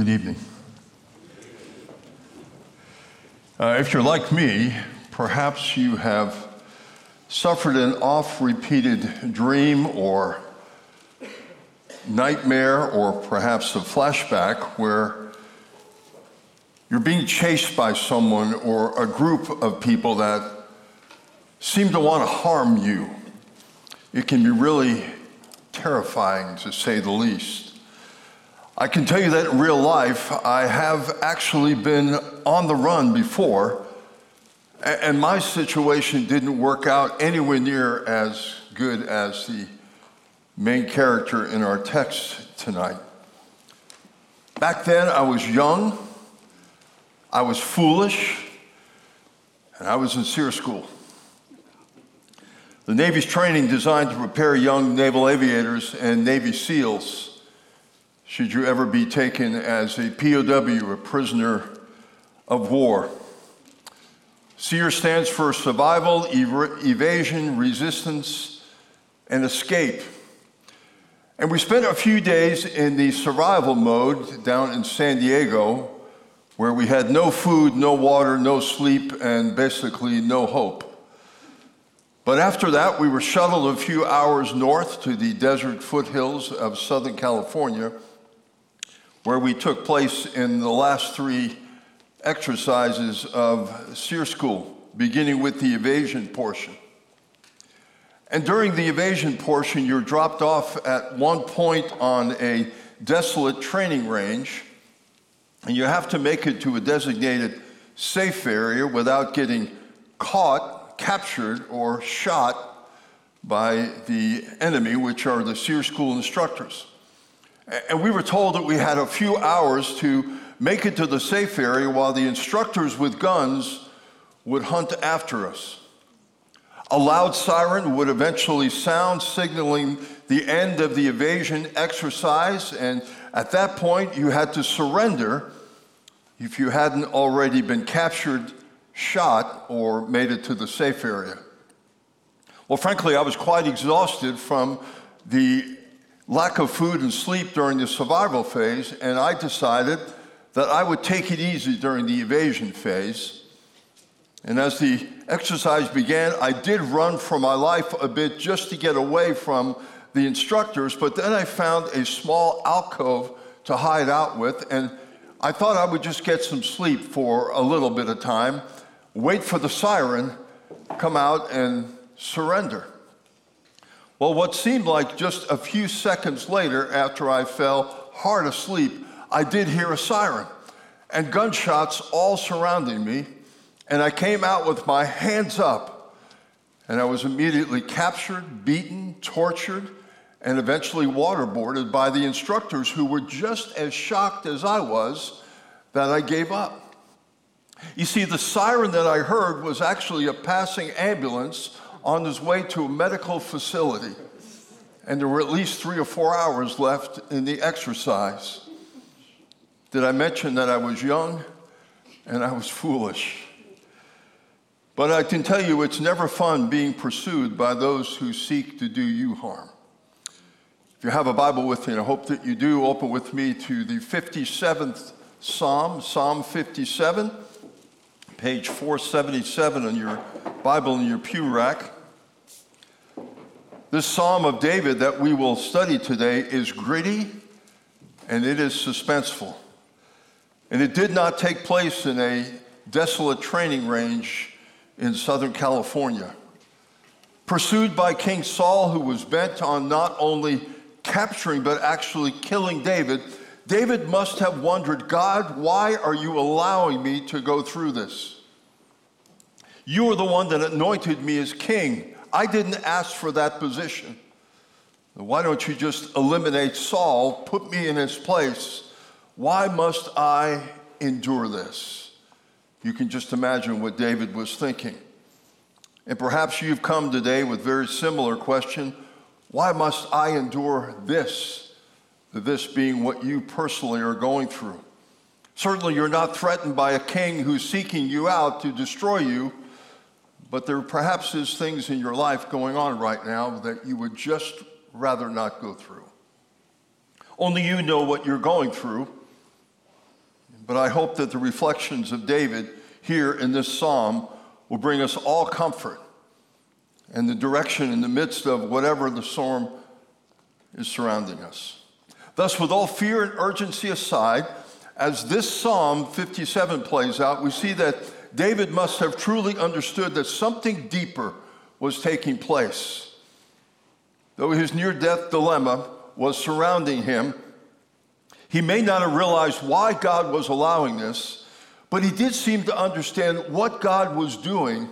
good evening. Uh, if you're like me, perhaps you have suffered an oft repeated dream or nightmare or perhaps a flashback where you're being chased by someone or a group of people that seem to want to harm you. It can be really terrifying to say the least. I can tell you that in real life, I have actually been on the run before, and my situation didn't work out anywhere near as good as the main character in our text tonight. Back then, I was young, I was foolish, and I was in SERE school. The Navy's training designed to prepare young naval aviators and Navy SEALs should you ever be taken as a POW, a prisoner of war. SERE stands for survival, ev- evasion, resistance, and escape. And we spent a few days in the survival mode down in San Diego, where we had no food, no water, no sleep, and basically no hope. But after that, we were shuttled a few hours north to the desert foothills of Southern California, where we took place in the last three exercises of SERE School, beginning with the evasion portion. And during the evasion portion, you're dropped off at one point on a desolate training range, and you have to make it to a designated safe area without getting caught captured or shot by the enemy, which are the SERE School instructors. And we were told that we had a few hours to make it to the safe area while the instructors with guns would hunt after us. A loud siren would eventually sound, signaling the end of the evasion exercise, and at that point, you had to surrender if you hadn't already been captured shot or made it to the safe area. Well, frankly, I was quite exhausted from the lack of food and sleep during the survival phase, and I decided that I would take it easy during the evasion phase. And as the exercise began, I did run for my life a bit just to get away from the instructors, but then I found a small alcove to hide out with, and I thought I would just get some sleep for a little bit of time wait for the siren, come out and surrender. Well, what seemed like just a few seconds later, after I fell hard asleep, I did hear a siren and gunshots all surrounding me. And I came out with my hands up. And I was immediately captured, beaten, tortured, and eventually waterboarded by the instructors who were just as shocked as I was that I gave up. You see, the siren that I heard was actually a passing ambulance on his way to a medical facility. And there were at least three or four hours left in the exercise. Did I mention that I was young and I was foolish? But I can tell you it's never fun being pursued by those who seek to do you harm. If you have a Bible with you, and I hope that you do, open with me to the 57th Psalm, Psalm 57 page 477 in your Bible in your pew rack. This Psalm of David that we will study today is gritty and it is suspenseful. And it did not take place in a desolate training range in Southern California. Pursued by King Saul, who was bent on not only capturing but actually killing David, David must have wondered, God, why are you allowing me to go through this? You are the one that anointed me as king. I didn't ask for that position. Why don't you just eliminate Saul, put me in his place? Why must I endure this? You can just imagine what David was thinking. And perhaps you've come today with very similar question, why must I endure this? This being what you personally are going through. Certainly, you're not threatened by a king who's seeking you out to destroy you, but there perhaps is things in your life going on right now that you would just rather not go through. Only you know what you're going through, but I hope that the reflections of David here in this psalm will bring us all comfort and the direction in the midst of whatever the storm is surrounding us. Thus, with all fear and urgency aside, as this Psalm 57 plays out, we see that David must have truly understood that something deeper was taking place. Though his near death dilemma was surrounding him, he may not have realized why God was allowing this, but he did seem to understand what God was doing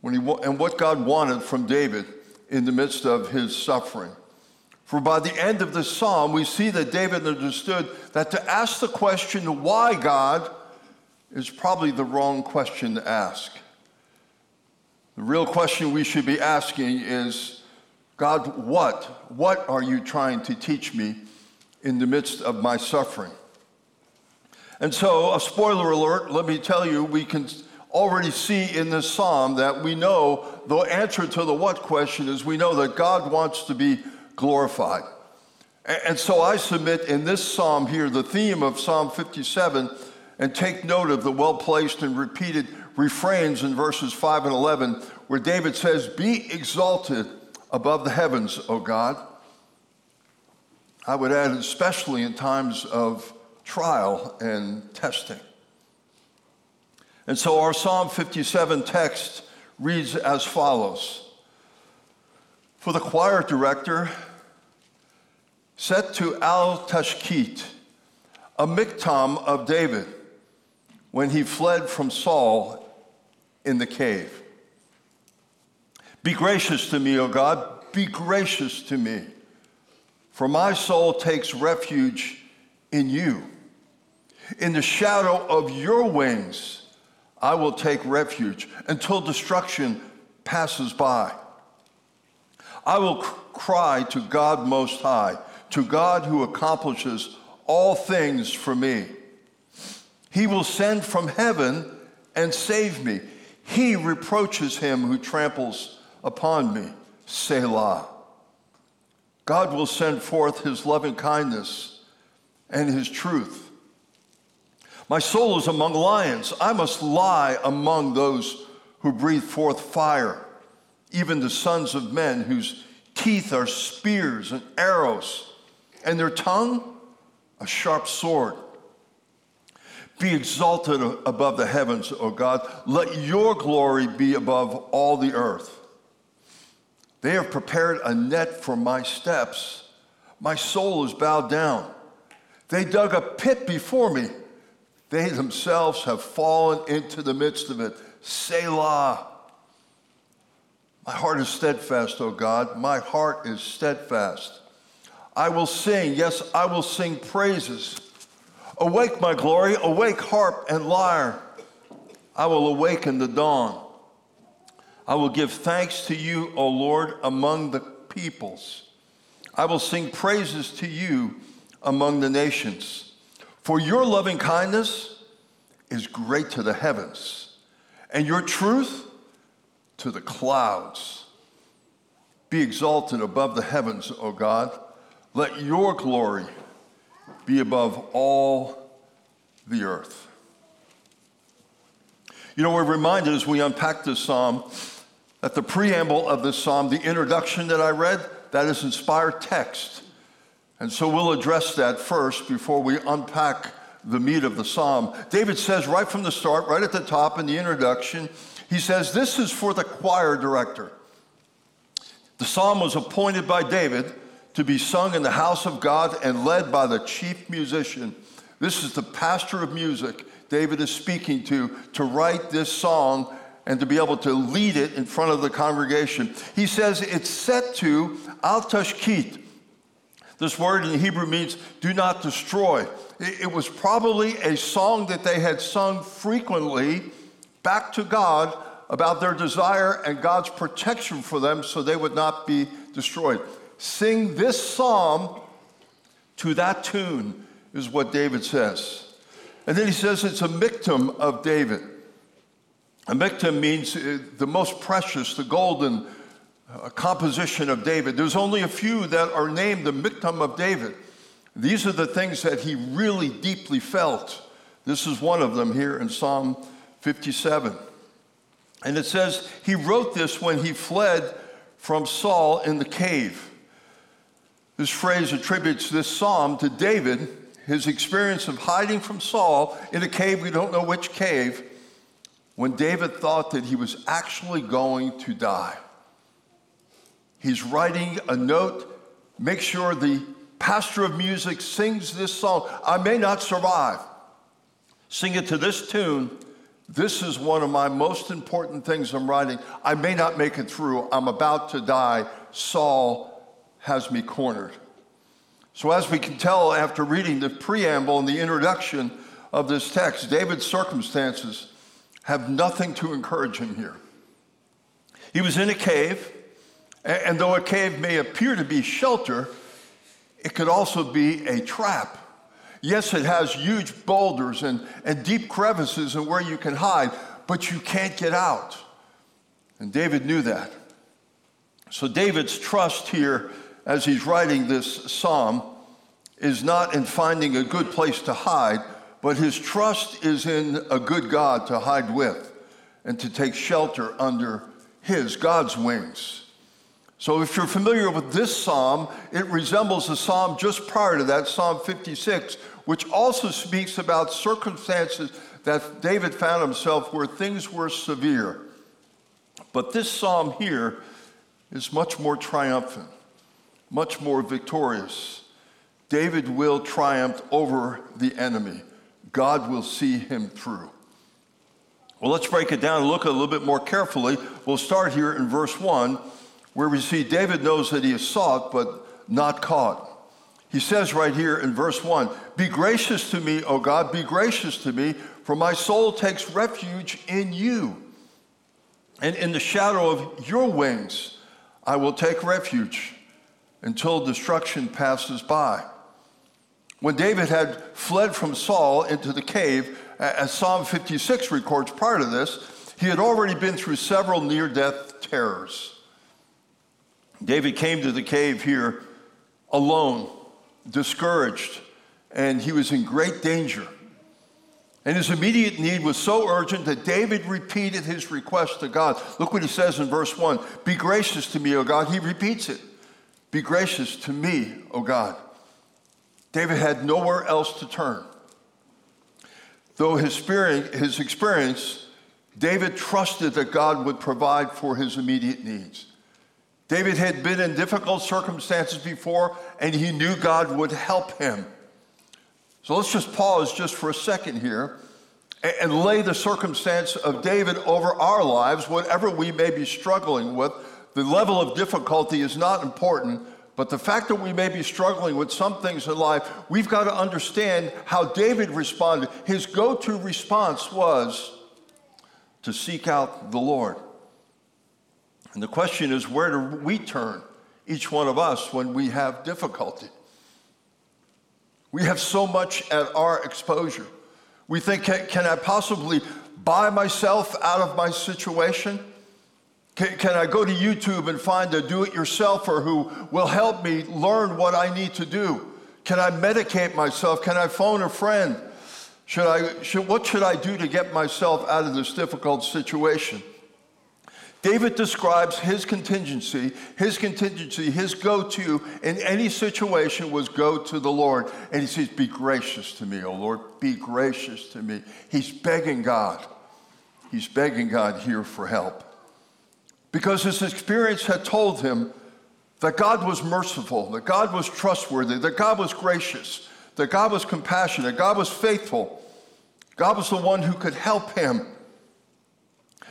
when he, and what God wanted from David in the midst of his suffering. For by the end of the psalm, we see that David understood that to ask the question, why God, is probably the wrong question to ask. The real question we should be asking is, God, what? What are you trying to teach me in the midst of my suffering? And so, a spoiler alert, let me tell you, we can already see in this psalm that we know the answer to the what question is we know that God wants to be glorified. And so I submit in this psalm here the theme of Psalm 57 and take note of the well placed and repeated refrains in verses 5 and 11 where David says, Be exalted above the heavens, O God. I would add, especially in times of trial and testing. And so our Psalm 57 text reads as follows For the choir director, set to Al Tashkit, a miktam of David, when he fled from Saul in the cave. Be gracious to me, O God, be gracious to me, for my soul takes refuge in you. In the shadow of your wings, I will take refuge until destruction passes by. I will cry to God Most High, to God who accomplishes all things for me. He will send from heaven and save me. He reproaches him who tramples upon me. Selah. God will send forth his loving kindness and his truth. My soul is among lions. I must lie among those who breathe forth fire, even the sons of men whose teeth are spears and arrows, and their tongue a sharp sword. Be exalted above the heavens, O God. Let your glory be above all the earth. They have prepared a net for my steps. My soul is bowed down. They dug a pit before me. They themselves have fallen into the midst of it. Selah. My heart is steadfast, O God. My heart is steadfast. I will sing, yes, I will sing praises. Awake, my glory, awake, harp and lyre. I will awaken the dawn. I will give thanks to you, O Lord, among the peoples. I will sing praises to you among the nations. For your loving kindness is great to the heavens, and your truth to the clouds. Be exalted above the heavens, O God. Let your glory be above all the earth. You know, we're reminded as we unpack this psalm that the preamble of this psalm, the introduction that I read, that is inspired text. And so we'll address that first before we unpack the meat of the psalm. David says right from the start, right at the top in the introduction, he says, This is for the choir director. The psalm was appointed by David to be sung in the house of God and led by the chief musician. This is the pastor of music David is speaking to to write this song and to be able to lead it in front of the congregation. He says it's set to Al Tashkit, this word in Hebrew means do not destroy. It was probably a song that they had sung frequently back to God about their desire and God's protection for them so they would not be destroyed. Sing this psalm to that tune, is what David says. And then he says it's a miktam of David. A miktam means uh, the most precious, the golden, composition of David. There's only a few that are named the Miktam of David. These are the things that he really deeply felt. This is one of them here in Psalm 57. And it says he wrote this when he fled from Saul in the cave. This phrase attributes this psalm to David, his experience of hiding from Saul in a cave, we don't know which cave, when David thought that he was actually going to die. He's writing a note, make sure the pastor of music sings this song. I may not survive. Sing it to this tune. This is one of my most important things I'm writing. I may not make it through. I'm about to die. Saul has me cornered. So, as we can tell after reading the preamble and the introduction of this text, David's circumstances have nothing to encourage him here. He was in a cave, and though a cave may appear to be shelter, it could also be a trap. Yes, it has huge boulders and, and deep crevices and where you can hide, but you can't get out. And David knew that. So David's trust here as he's writing this psalm is not in finding a good place to hide, but his trust is in a good God to hide with and to take shelter under his, God's wings. So, if you're familiar with this psalm, it resembles the psalm just prior to that, Psalm 56, which also speaks about circumstances that David found himself where things were severe. But this psalm here is much more triumphant, much more victorious. David will triumph over the enemy. God will see him through. Well, let's break it down and look a little bit more carefully. We'll start here in verse 1, where we see David knows that he is sought but not caught. He says right here in verse 1 Be gracious to me, O God, be gracious to me, for my soul takes refuge in you. And in the shadow of your wings, I will take refuge until destruction passes by. When David had fled from Saul into the cave, as Psalm 56 records prior to this, he had already been through several near death terrors. David came to the cave here alone, discouraged, and he was in great danger. And his immediate need was so urgent that David repeated his request to God. Look what he says in verse 1 Be gracious to me, O God. He repeats it Be gracious to me, O God. David had nowhere else to turn. Though his, spirit, his experience, David trusted that God would provide for his immediate needs. David had been in difficult circumstances before, and he knew God would help him. So let's just pause just for a second here and lay the circumstance of David over our lives, whatever we may be struggling with. The level of difficulty is not important, but the fact that we may be struggling with some things in life, we've got to understand how David responded. His go to response was to seek out the Lord. And the question is where do we turn, each one of us, when we have difficulty? We have so much at our exposure. We think, can, can I possibly buy myself out of my situation? Can, can I go to YouTube and find a do it yourselfer who will help me learn what I need to do? Can I medicate myself? Can I phone a friend? Should I, should, what should I do to get myself out of this difficult situation? David describes his contingency, his contingency, his go to in any situation was go to the Lord. And he says, Be gracious to me, O Lord, be gracious to me. He's begging God. He's begging God here for help because his experience had told him that God was merciful, that God was trustworthy, that God was gracious, that God was compassionate, God was faithful. God was the one who could help him.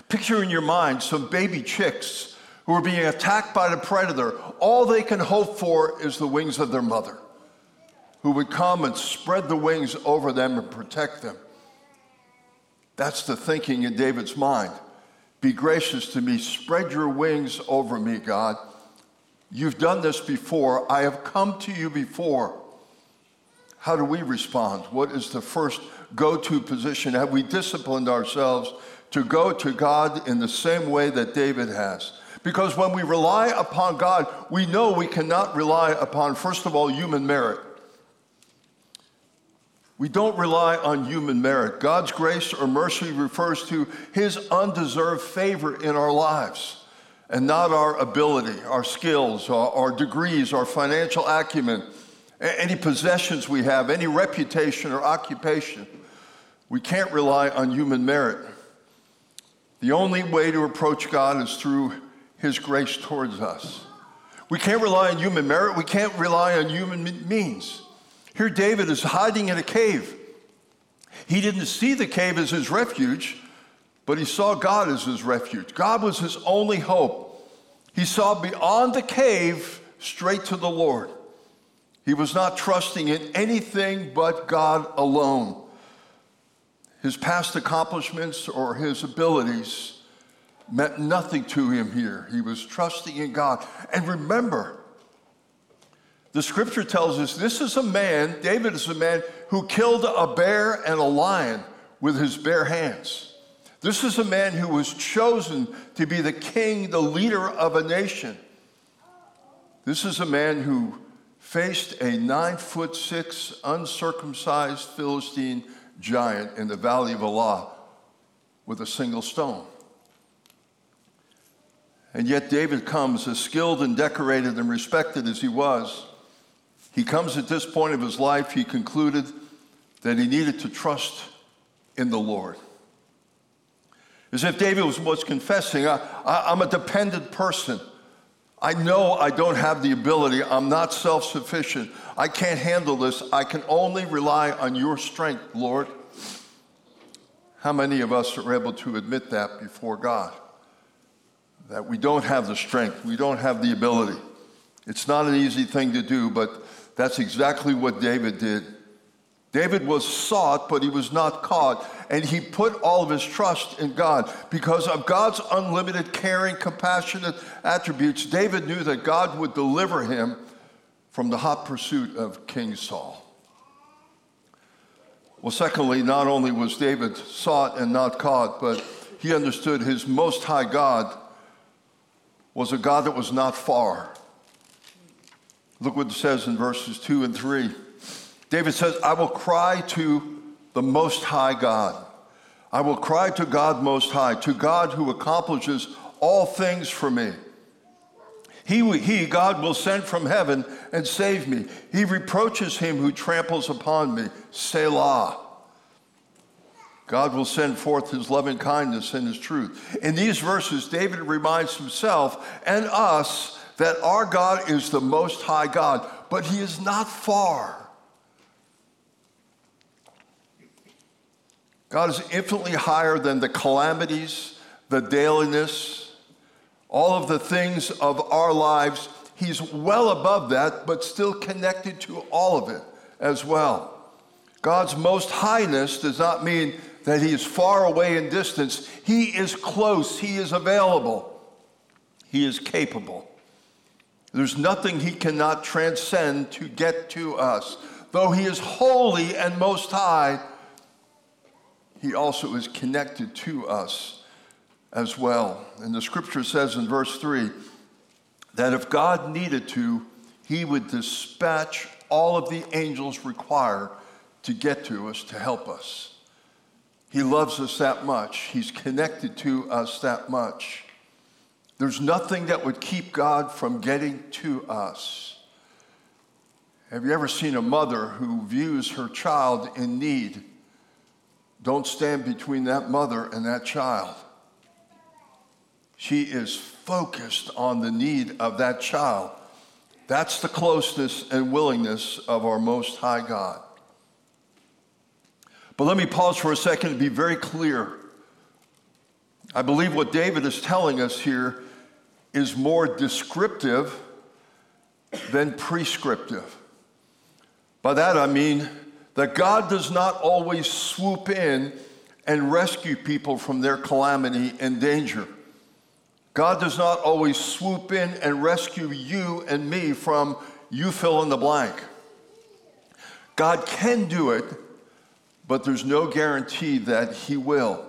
Picture in your mind some baby chicks who are being attacked by the predator. All they can hope for is the wings of their mother, who would come and spread the wings over them and protect them. That's the thinking in David's mind. Be gracious to me. Spread your wings over me, God. You've done this before. I have come to you before. How do we respond? What is the first go to position? Have we disciplined ourselves to go to God in the same way that David has? Because when we rely upon God, we know we cannot rely upon, first of all, human merit. We don't rely on human merit. God's grace or mercy refers to his undeserved favor in our lives and not our ability, our skills, our, our degrees, our financial acumen, any possessions we have, any reputation or occupation. We can't rely on human merit. The only way to approach God is through his grace towards us. We can't rely on human merit. We can't rely on human means. Here, David is hiding in a cave. He didn't see the cave as his refuge, but he saw God as his refuge. God was his only hope. He saw beyond the cave straight to the Lord. He was not trusting in anything but God alone. His past accomplishments or his abilities meant nothing to him here. He was trusting in God. And remember, the scripture tells us this is a man, David is a man who killed a bear and a lion with his bare hands. This is a man who was chosen to be the king, the leader of a nation. This is a man who faced a nine foot six uncircumcised Philistine giant in the valley of Elah with a single stone. And yet, David comes as skilled and decorated and respected as he was. He comes at this point of his life, he concluded that he needed to trust in the Lord. As if David was, was confessing, I, I, I'm a dependent person. I know I don't have the ability. I'm not self sufficient. I can't handle this. I can only rely on your strength, Lord. How many of us are able to admit that before God? that we don't have the strength, we don't have the ability. It's not an easy thing to do, but that's exactly what David did. David was sought, but he was not caught. And he put all of his trust in God. Because of God's unlimited caring, compassionate attributes, David knew that God would deliver him from the hot pursuit of King Saul. Well, secondly, not only was David sought and not caught, but he understood his most high God was a God that was not far. Look what it says in verses 2 and 3. David says, I will cry to the Most High God. I will cry to God Most High, to God who accomplishes all things for me. He, he, God, will send from heaven and save me. He reproaches him who tramples upon me. Selah. God will send forth his loving kindness and his truth. In these verses, David reminds himself and us that our God is the most high God, but he is not far. God is infinitely higher than the calamities, the dailiness, all of the things of our lives. He's well above that, but still connected to all of it as well. God's most highness does not mean that he is far away in distance. He is close, he is available, he is capable. There's nothing he cannot transcend to get to us. Though he is holy and most high, he also is connected to us as well. And the scripture says in verse 3 that if God needed to, he would dispatch all of the angels required to get to us to help us. He loves us that much. He's connected to us that much. There's nothing that would keep God from getting to us. Have you ever seen a mother who views her child in need? Don't stand between that mother and that child. She is focused on the need of that child. That's the closeness and willingness of our Most High God. But let me pause for a second to be very clear. I believe what David is telling us here is more descriptive than prescriptive. By that I mean that God does not always swoop in and rescue people from their calamity and danger. God does not always swoop in and rescue you and me from you fill in the blank. God can do it but there's no guarantee that He will.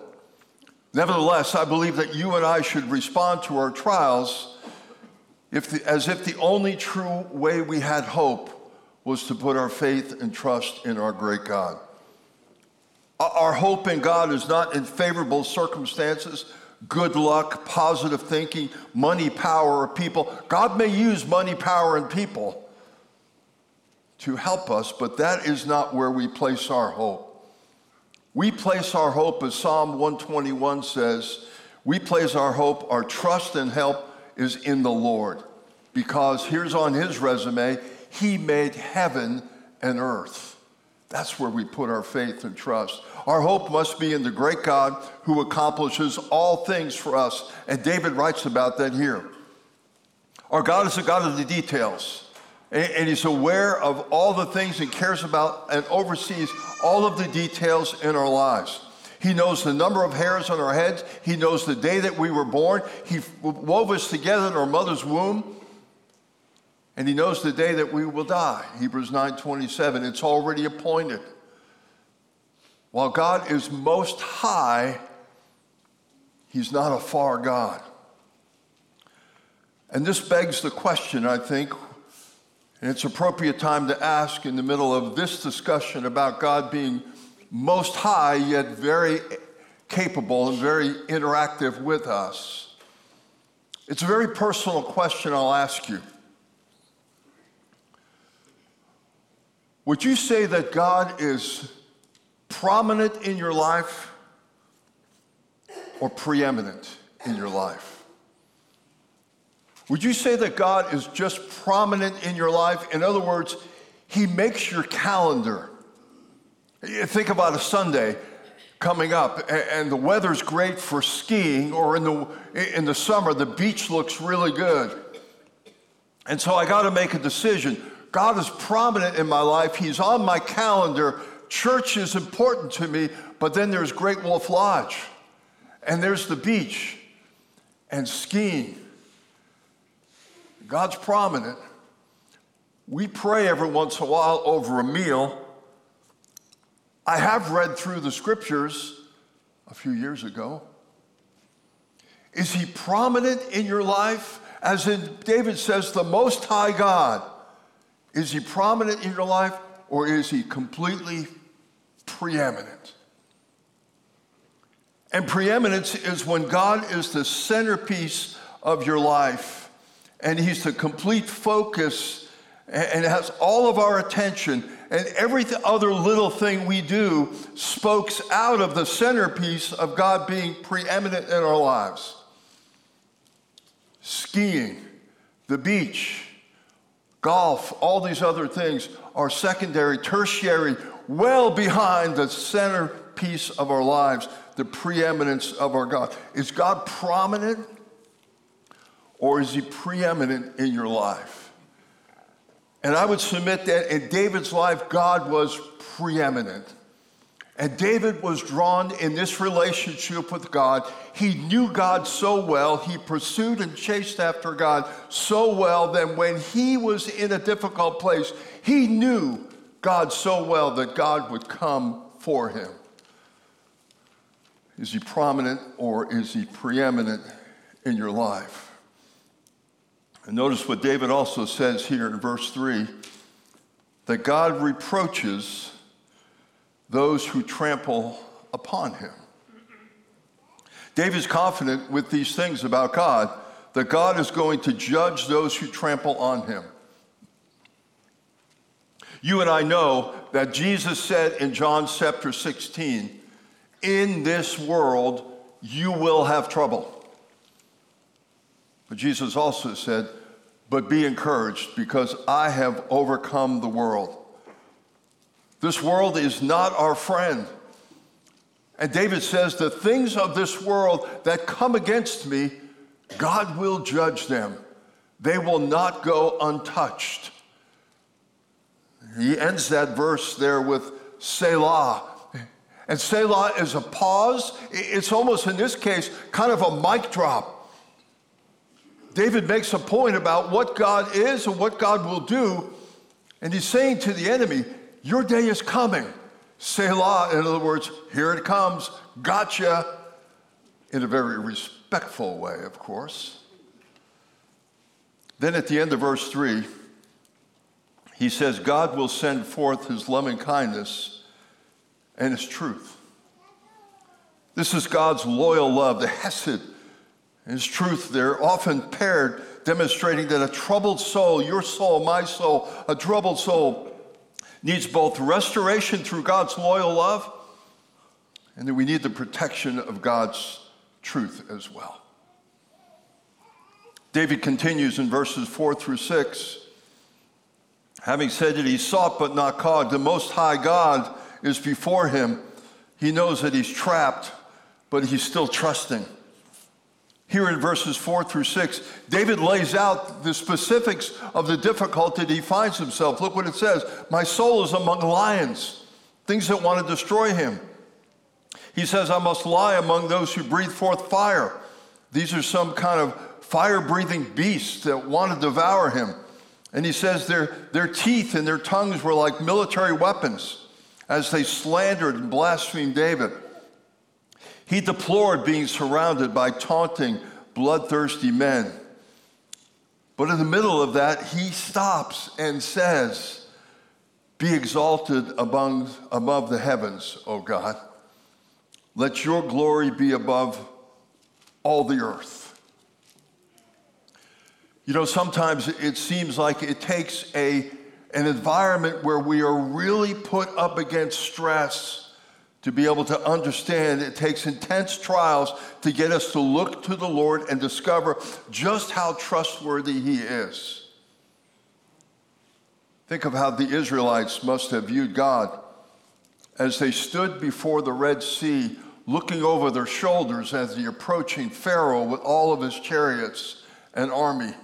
Nevertheless, I believe that you and I should respond to our trials if the, as if the only true way we had hope was to put our faith and trust in our great God. Our hope in God is not in favorable circumstances, good luck, positive thinking, money, power, or people. God may use money, power, and people to help us, but that is not where we place our hope. We place our hope, as Psalm 121 says, we place our hope, our trust and help is in the Lord. Because here's on his resume, he made heaven and earth. That's where we put our faith and trust. Our hope must be in the great God who accomplishes all things for us. And David writes about that here. Our God is a God of the details. And he's aware of all the things and cares about and oversees all of the details in our lives. He knows the number of hairs on our heads. He knows the day that we were born. He wove us together in our mother's womb. And he knows the day that we will die. Hebrews 9:27. It's already appointed. While God is most high, He's not a far God. And this begs the question, I think, and it's appropriate time to ask in the middle of this discussion about God being most high, yet very capable and very interactive with us. It's a very personal question I'll ask you. Would you say that God is prominent in your life or preeminent in your life? Would you say that God is just prominent in your life? In other words, He makes your calendar. Think about a Sunday coming up and the weather's great for skiing, or in the, in the summer, the beach looks really good. And so I got to make a decision. God is prominent in my life, He's on my calendar church is important to me, but then there's Great Wolf Lodge, and there's the beach, and skiing. God's prominent. We pray every once in a while over a meal. I have read through the scriptures a few years ago. Is he prominent in your life? As in David says, the Most High God. Is he prominent in your life or is he completely preeminent. And preeminence is when God is the centerpiece of your life and He's the complete focus and has all of our attention, and every other little thing we do spokes out of the centerpiece of God being preeminent in our lives. Skiing, the beach, golf, all these other things are secondary, tertiary well behind the centerpiece of our lives, the preeminence of our God. Is God prominent or is he preeminent in your life? And I would submit that in David's life, God was preeminent. And David was drawn in this relationship with God. He knew God so well. He pursued and chased after God so well that when he was in a difficult place, he knew God so well that God would come for him. Is he prominent or is he preeminent in your life? And notice what David also says here in verse 3 that God reproaches those who trample upon him. David's confident with these things about God that God is going to judge those who trample on him. You and I know that Jesus said in John chapter 16, In this world you will have trouble. But Jesus also said, But be encouraged because I have overcome the world. This world is not our friend. And David says, The things of this world that come against me, God will judge them. They will not go untouched. He ends that verse there with Selah. And Selah is a pause. It's almost, in this case, kind of a mic drop. David makes a point about what God is and what God will do. And he's saying to the enemy, Your day is coming. Selah, in other words, here it comes, gotcha, in a very respectful way, of course. Then at the end of verse 3, he says, God will send forth his loving kindness and his truth. This is God's loyal love, the Hesed. His truth, they're often paired, demonstrating that a troubled soul, your soul, my soul, a troubled soul, needs both restoration through God's loyal love, and that we need the protection of God's truth as well. David continues in verses 4 through 6. Having said that he sought but not caught, the Most High God is before him. He knows that he's trapped, but he's still trusting. Here in verses 4 through 6, David lays out the specifics of the difficulty he finds himself. Look what it says My soul is among lions, things that want to destroy him. He says, I must lie among those who breathe forth fire. These are some kind of fire breathing beasts that want to devour him. And he says their, their teeth and their tongues were like military weapons as they slandered and blasphemed David. He deplored being surrounded by taunting, bloodthirsty men. But in the middle of that, he stops and says, Be exalted among, above the heavens, O God. Let your glory be above all the earth. You know, sometimes it seems like it takes a, an environment where we are really put up against stress to be able to understand it takes intense trials to get us to look to the Lord and discover just how trustworthy He is. Think of how the Israelites must have viewed God as they stood before the Red Sea, looking over their shoulders as the approaching Pharaoh with all of his chariots and army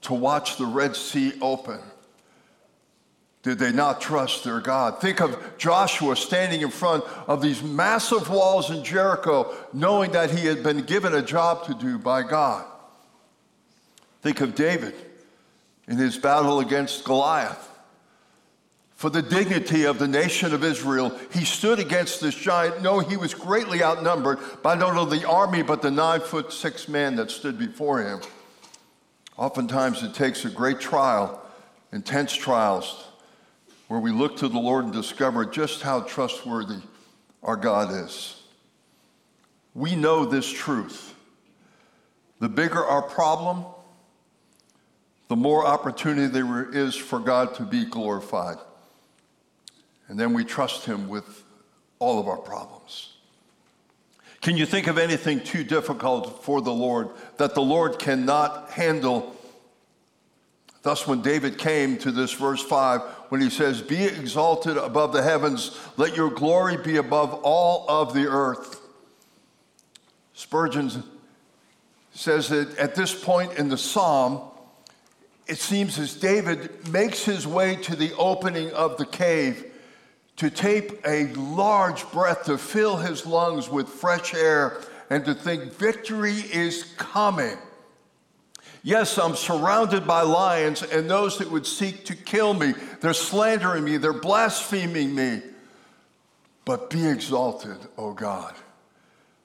to watch the Red Sea open. Did they not trust their God? Think of Joshua standing in front of these massive walls in Jericho, knowing that he had been given a job to do by God. Think of David in his battle against Goliath. For the dignity of the nation of Israel, he stood against this giant. No, he was greatly outnumbered by not only the army, but the nine foot six man that stood before him. Oftentimes, it takes a great trial, intense trials, where we look to the Lord and discover just how trustworthy our God is. We know this truth. The bigger our problem, the more opportunity there is for God to be glorified. And then we trust Him with all of our problems. Can you think of anything too difficult for the Lord that the Lord cannot handle Thus, when David came to this verse 5, when he says, Be exalted above the heavens, let your glory be above all of the earth. Spurgeon says that at this point in the psalm, it seems as David makes his way to the opening of the cave to take a large breath to fill his lungs with fresh air and to think victory is coming. Yes, I'm surrounded by lions and those that would seek to kill me. They're slandering me, they're blaspheming me. But be exalted, O God.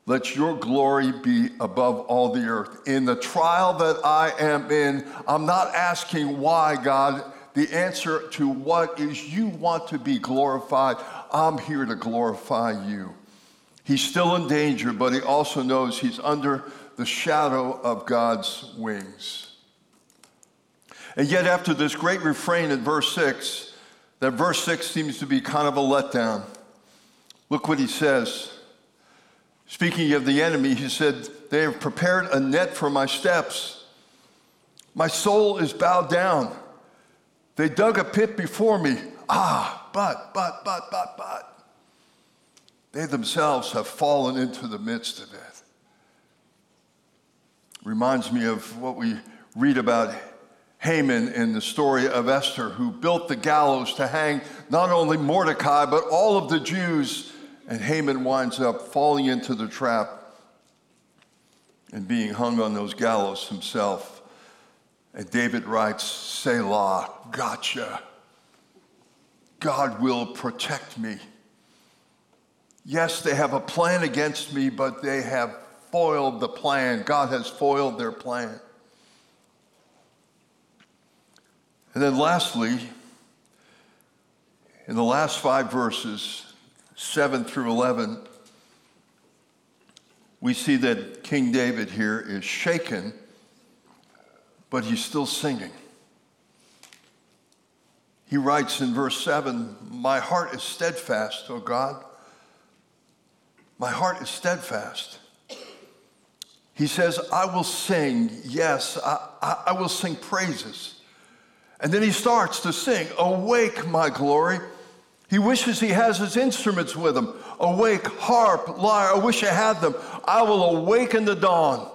Let your glory be above all the earth. In the trial that I am in, I'm not asking why, God. The answer to what is you want to be glorified. I'm here to glorify you. He's still in danger, but he also knows he's under the shadow of God's wings. And yet, after this great refrain in verse 6, that verse 6 seems to be kind of a letdown. Look what he says. Speaking of the enemy, he said, They have prepared a net for my steps. My soul is bowed down. They dug a pit before me. Ah, but, but, but, but, but. They themselves have fallen into the midst of it reminds me of what we read about Haman in the story of Esther, who built the gallows to hang not only Mordecai, but all of the Jews. And Haman winds up falling into the trap and being hung on those gallows himself. And David writes, Selah, gotcha. God will protect me. Yes, they have a plan against me, but they have foiled the plan. God has foiled their plan. And then, lastly, in the last five verses, 7 through 11, we see that King David here is shaken, but he's still singing. He writes in verse 7 My heart is steadfast, O God. My heart is steadfast. He says, I will sing, yes, I, I, I, will sing praises. And then he starts to sing, Awake, my glory. He wishes he has his instruments with him. Awake, harp, lyre. I wish I had them. I will awaken the dawn.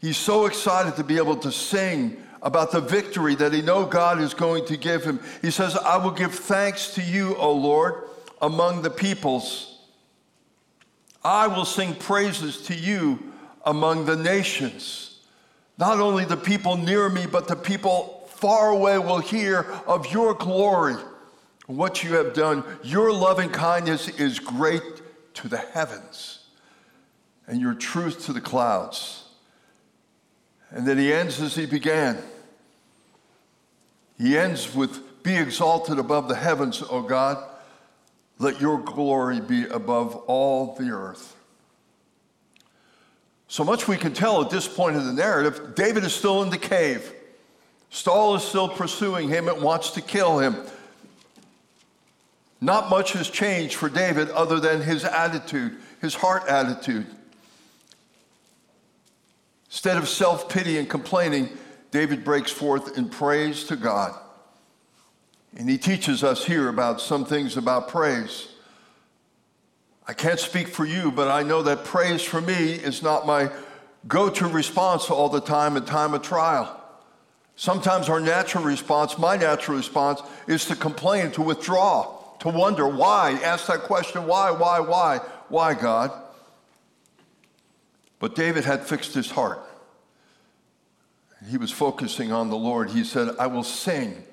He's so excited to be able to sing about the victory that he know God is going to give him. He says, I will give thanks to you, O Lord, among the peoples. I will sing praises to you among the nations. Not only the people near me, but the people far away will hear of your glory, what you have done. Your loving kindness is great to the heavens, and your truth to the clouds. And then he ends as he began. He ends with, Be exalted above the heavens, O God. Let your glory be above all the earth. So much we can tell at this point in the narrative David is still in the cave. Saul is still pursuing him and wants to kill him. Not much has changed for David other than his attitude, his heart attitude. Instead of self pity and complaining, David breaks forth in praise to God. And he teaches us here about some things about praise. I can't speak for you, but I know that praise for me is not my go to response all the time in time of trial. Sometimes our natural response, my natural response, is to complain, to withdraw, to wonder why, ask that question why, why, why, why, God? But David had fixed his heart. He was focusing on the Lord. He said, I will sing.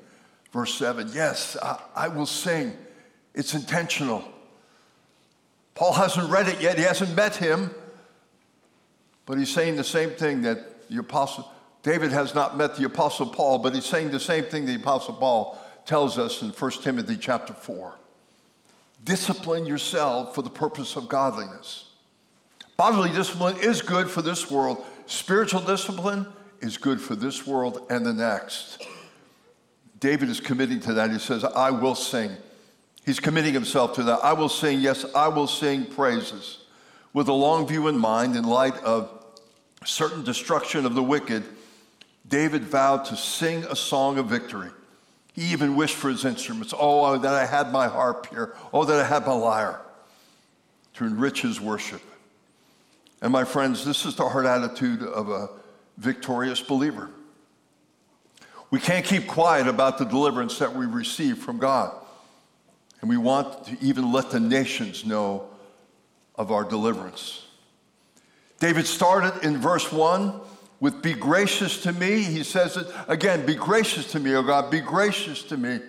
Verse 7 Yes, I, I will sing. It's intentional. Paul hasn't read it yet, he hasn't met him, but he's saying the same thing that the apostle David has not met the apostle Paul, but he's saying the same thing the apostle Paul tells us in 1 Timothy chapter 4. Discipline yourself for the purpose of godliness. Bodily discipline is good for this world. Spiritual discipline is good for this world and the next. David is committing to that. He says, I will sing. He's committing himself to that. I will sing, yes, I will sing praises. With a long view in mind, in light of certain destruction of the wicked, David vowed to sing a song of victory. He even wished for his instruments. Oh, oh that I had my harp here. Oh, that I had my lyre to enrich his worship. And my friends, this is the heart attitude of a victorious believer. We can't keep quiet about the deliverance that we receive from God. And we want to even let the nations know of our deliverance. David started in verse 1 with, Be gracious to me. He says it again, Be gracious to me, O God, be gracious to me.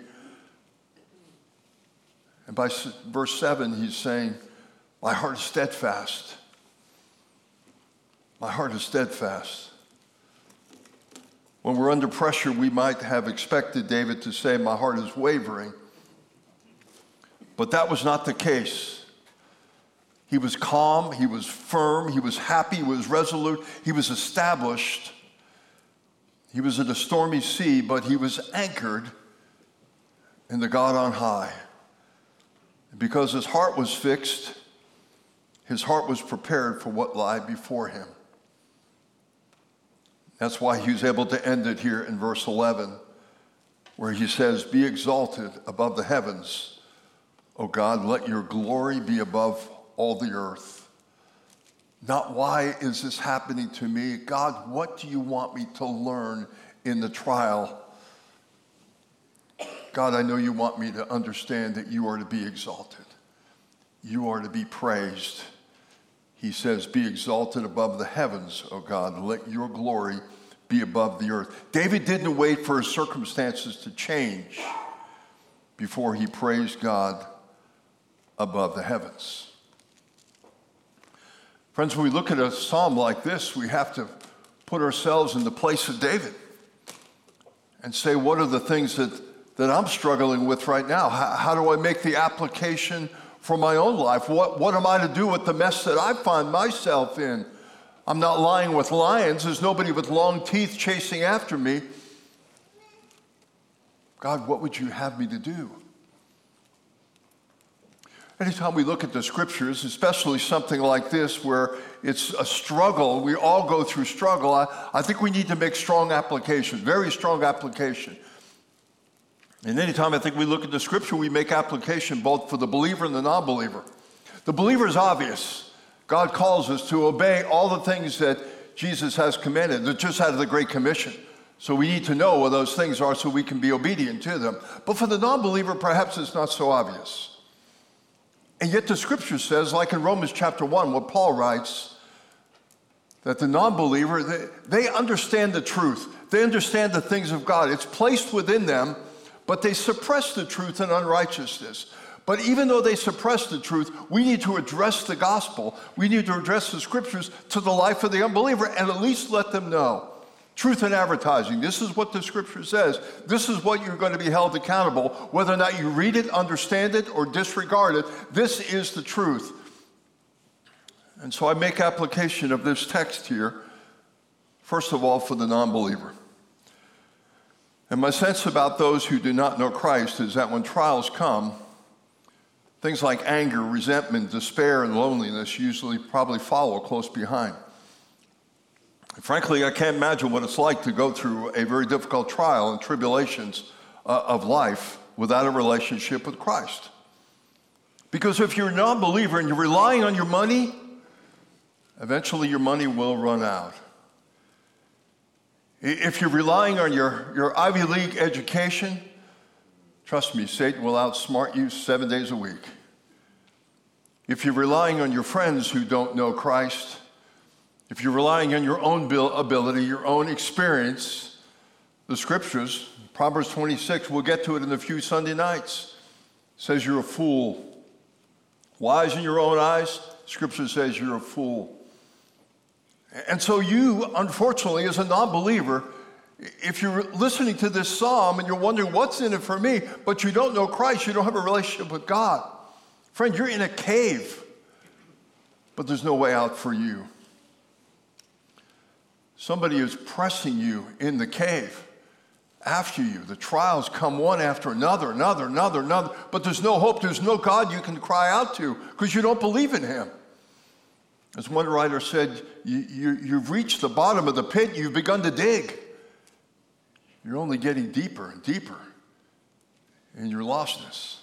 And by verse 7, he's saying, My heart is steadfast. My heart is steadfast. When we're under pressure, we might have expected David to say, My heart is wavering. But that was not the case. He was calm, he was firm, he was happy, he was resolute, he was established. He was in a stormy sea, but he was anchored in the God on high. Because his heart was fixed, his heart was prepared for what lay before him. That's why he was able to end it here in verse 11, where he says, Be exalted above the heavens Oh God, let your glory be above all the earth. Not why is this happening to me? God, what do you want me to learn in the trial? God, I know you want me to understand that you are to be exalted. You are to be praised. He says, Be exalted above the heavens, O God. Let your glory be above the earth. David didn't wait for his circumstances to change before he praised God above the heavens. Friends, when we look at a psalm like this, we have to put ourselves in the place of David and say, what are the things that, that I'm struggling with right now? How, how do I make the application for my own life. What, what am I to do with the mess that I find myself in? I'm not lying with lions. There's nobody with long teeth chasing after me. God, what would you have me to do? Anytime we look at the scriptures, especially something like this where it's a struggle, we all go through struggle, I, I think we need to make strong application, very strong application. And anytime I think we look at the scripture, we make application both for the believer and the non believer. The believer is obvious. God calls us to obey all the things that Jesus has commanded, that just out of the Great Commission. So we need to know what those things are so we can be obedient to them. But for the non believer, perhaps it's not so obvious. And yet the scripture says, like in Romans chapter 1, what Paul writes, that the non believer, they, they understand the truth. They understand the things of God. It's placed within them, but they suppress the truth in unrighteousness. But even though they suppress the truth, we need to address the gospel. We need to address the scriptures to the life of the unbeliever and at least let them know Truth in advertising. This is what the scripture says. This is what you're going to be held accountable. Whether or not you read it, understand it, or disregard it, this is the truth. And so I make application of this text here, first of all, for the non believer. And my sense about those who do not know Christ is that when trials come, things like anger, resentment, despair, and loneliness usually probably follow close behind. Frankly, I can't imagine what it's like to go through a very difficult trial and tribulations uh, of life without a relationship with Christ. Because if you're a non believer and you're relying on your money, eventually your money will run out. If you're relying on your, your Ivy League education, trust me, Satan will outsmart you seven days a week. If you're relying on your friends who don't know Christ, if you're relying on your own ability, your own experience, the scriptures, Proverbs 26, we'll get to it in a few Sunday nights, says you're a fool. Wise in your own eyes, scripture says you're a fool. And so, you, unfortunately, as a non believer, if you're listening to this psalm and you're wondering what's in it for me, but you don't know Christ, you don't have a relationship with God, friend, you're in a cave, but there's no way out for you. Somebody is pressing you in the cave after you. The trials come one after another, another, another, another, but there's no hope. There's no God you can cry out to because you don't believe in Him. As one writer said, you, you, you've reached the bottom of the pit, you've begun to dig. You're only getting deeper and deeper in your lostness.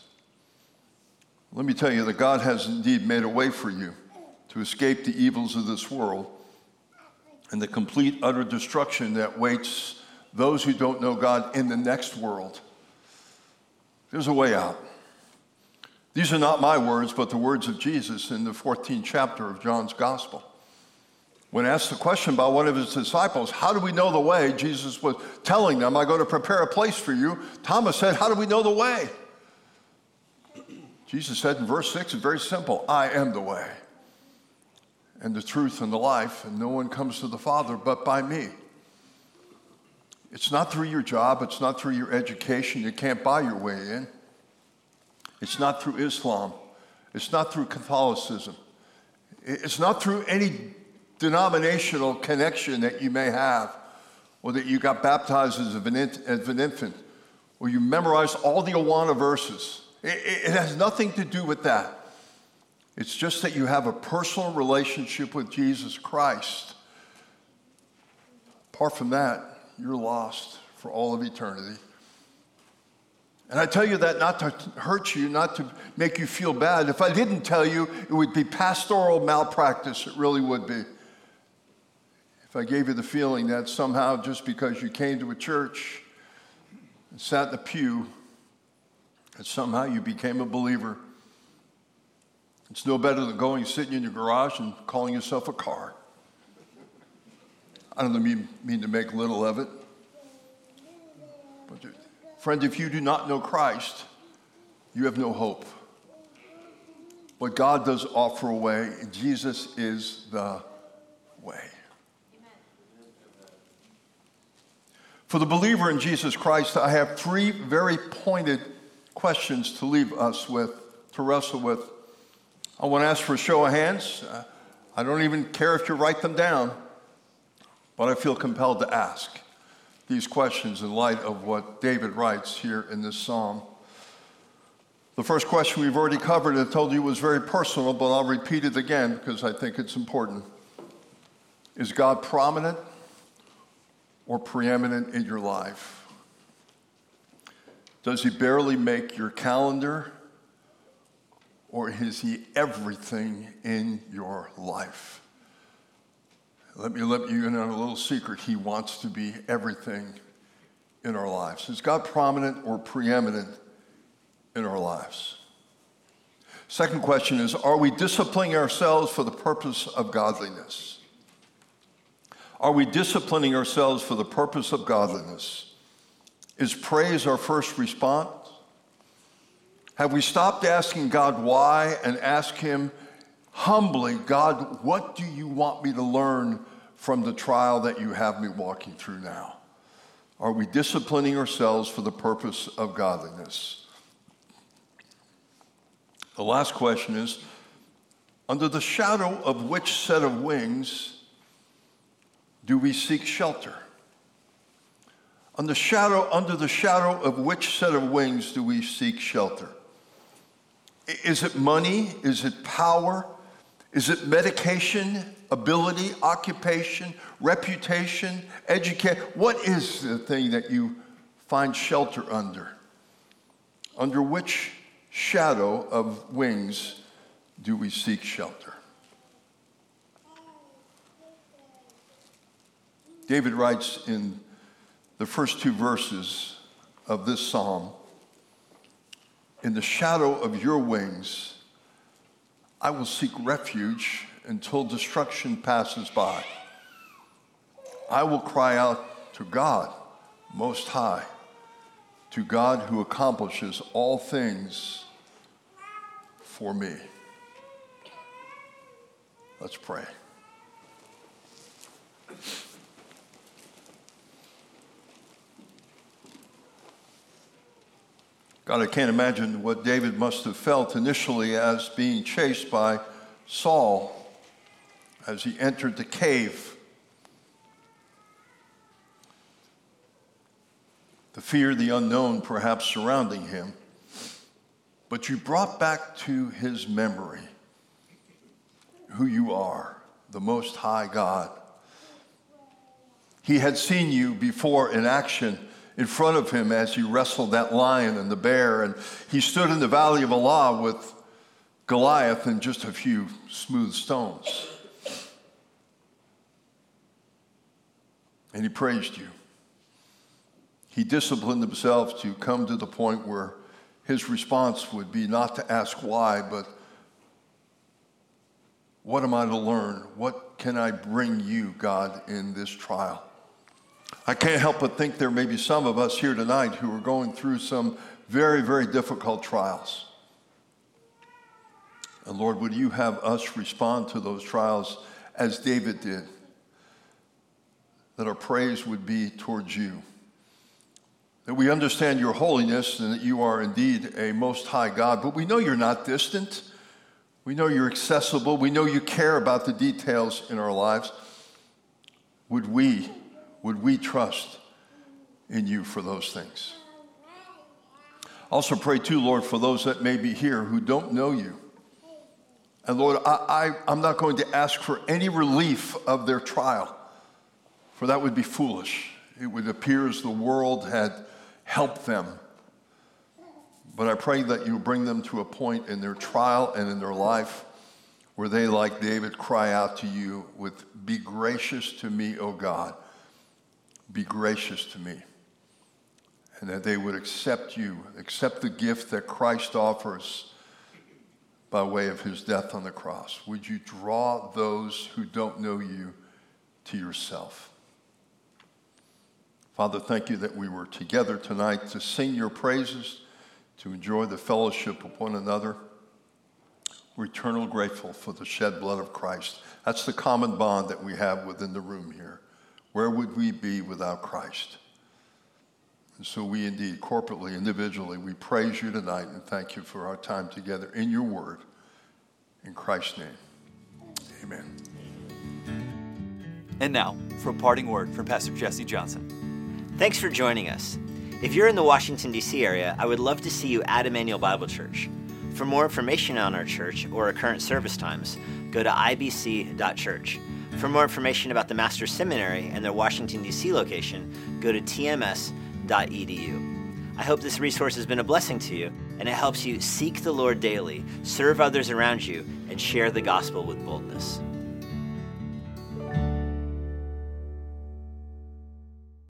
Let me tell you that God has indeed made a way for you to escape the evils of this world and the complete, utter destruction that waits those who don't know God in the next world. There's a way out. These are not my words, but the words of Jesus in the 14th chapter of John's Gospel. When asked the question by one of his disciples, How do we know the way? Jesus was telling them, I go to prepare a place for you. Thomas said, How do we know the way? Jesus said in verse 6, it's very simple I am the way and the truth and the life, and no one comes to the Father but by me. It's not through your job, it's not through your education. You can't buy your way in. It's not through Islam, it's not through Catholicism, it's not through any denominational connection that you may have, or that you got baptized as an, as an infant, or you memorized all the Awana verses. It, it has nothing to do with that. It's just that you have a personal relationship with Jesus Christ. Apart from that, you're lost for all of eternity. And I tell you that not to hurt you, not to make you feel bad. If I didn't tell you, it would be pastoral malpractice. It really would be. If I gave you the feeling that somehow just because you came to a church and sat in the pew, that somehow you became a believer. It's no better than going sitting in your garage and calling yourself a car. I don't mean, mean to make little of it. But, uh, friend, if you do not know Christ, you have no hope. But God does offer a way, and Jesus is the way. For the believer in Jesus Christ, I have three very pointed questions to leave us with, to wrestle with I want to ask for a show of hands. I don't even care if you write them down, but I feel compelled to ask these questions in light of what David writes here in this psalm. The first question we've already covered, I told you was very personal, but I'll repeat it again because I think it's important. Is God prominent or preeminent in your life? Does he barely make your calendar or is he everything in your life? Let me let you in on a little secret. He wants to be everything in our lives. Is God prominent or preeminent in our lives? Second question is Are we disciplining ourselves for the purpose of godliness? Are we disciplining ourselves for the purpose of godliness? Is praise our first response? Have we stopped asking God why and ask Him humbly, God, what do you want me to learn from the trial that you have me walking through now? Are we disciplining ourselves for the purpose of godliness? The last question is Under the shadow of which set of wings do we seek shelter? Under, shadow, under the shadow of which set of wings do we seek shelter? Is it money? Is it power? Is it medication, ability, occupation, reputation, education? What is the thing that you find shelter under? Under which shadow of wings do we seek shelter? David writes in the first two verses of this psalm in the shadow of your wings, I will seek refuge until destruction passes by. I will cry out to God Most High, to God who accomplishes all things for me. Let's pray. God, I can't imagine what David must have felt initially as being chased by Saul as he entered the cave. The fear, the unknown perhaps surrounding him. But you brought back to his memory who you are, the Most High God. He had seen you before in action in front of him as he wrestled that lion and the bear. And he stood in the valley of Elah with Goliath and just a few smooth stones. And he praised you. He disciplined himself to come to the point where his response would be not to ask why, but what am I to learn? What can I bring you, God, in this trial? I can't help but think there may be some of us here tonight who are going through some very, very difficult trials. And Lord, would you have us respond to those trials as David did? That our praise would be towards you. That we understand your holiness and that you are indeed a most high God, but we know you're not distant. We know you're accessible. We know you care about the details in our lives. Would we would we trust in you for those things? Also, pray too, Lord, for those that may be here who don't know you. And Lord, I, I, am not going to ask for any relief of their trial, for that would be foolish. It would appear as the world had helped them. But I pray that you bring them to a point in their trial and in their life where they, like David, cry out to you with, Be gracious to me, O God be gracious to me. And that they would accept you, accept the gift that Christ offers by way of his death on the cross. Would you draw those who don't know you to yourself? Father, thank you that we were together tonight to sing your praises, to enjoy the fellowship of one another. We're eternally grateful for the shed blood of Christ. That's the common bond that we have within the room here. Where would we be without Christ? And so we indeed, corporately, individually, we praise you tonight and thank you for our time together in your word. In Christ's name, amen. And now, for a parting word from Pastor Jesse Johnson. Thanks for joining us. If you're in the Washington, D.C. area, I would love to see you at Immanuel Bible Church. For more information on our church or our current service times, go to ibc.church. For more information about the Master's Seminary and their Washington, D.C. location, go to tms.edu. I hope this resource has been a blessing to you and it helps you seek the Lord daily, serve others around you, and share the gospel with boldness.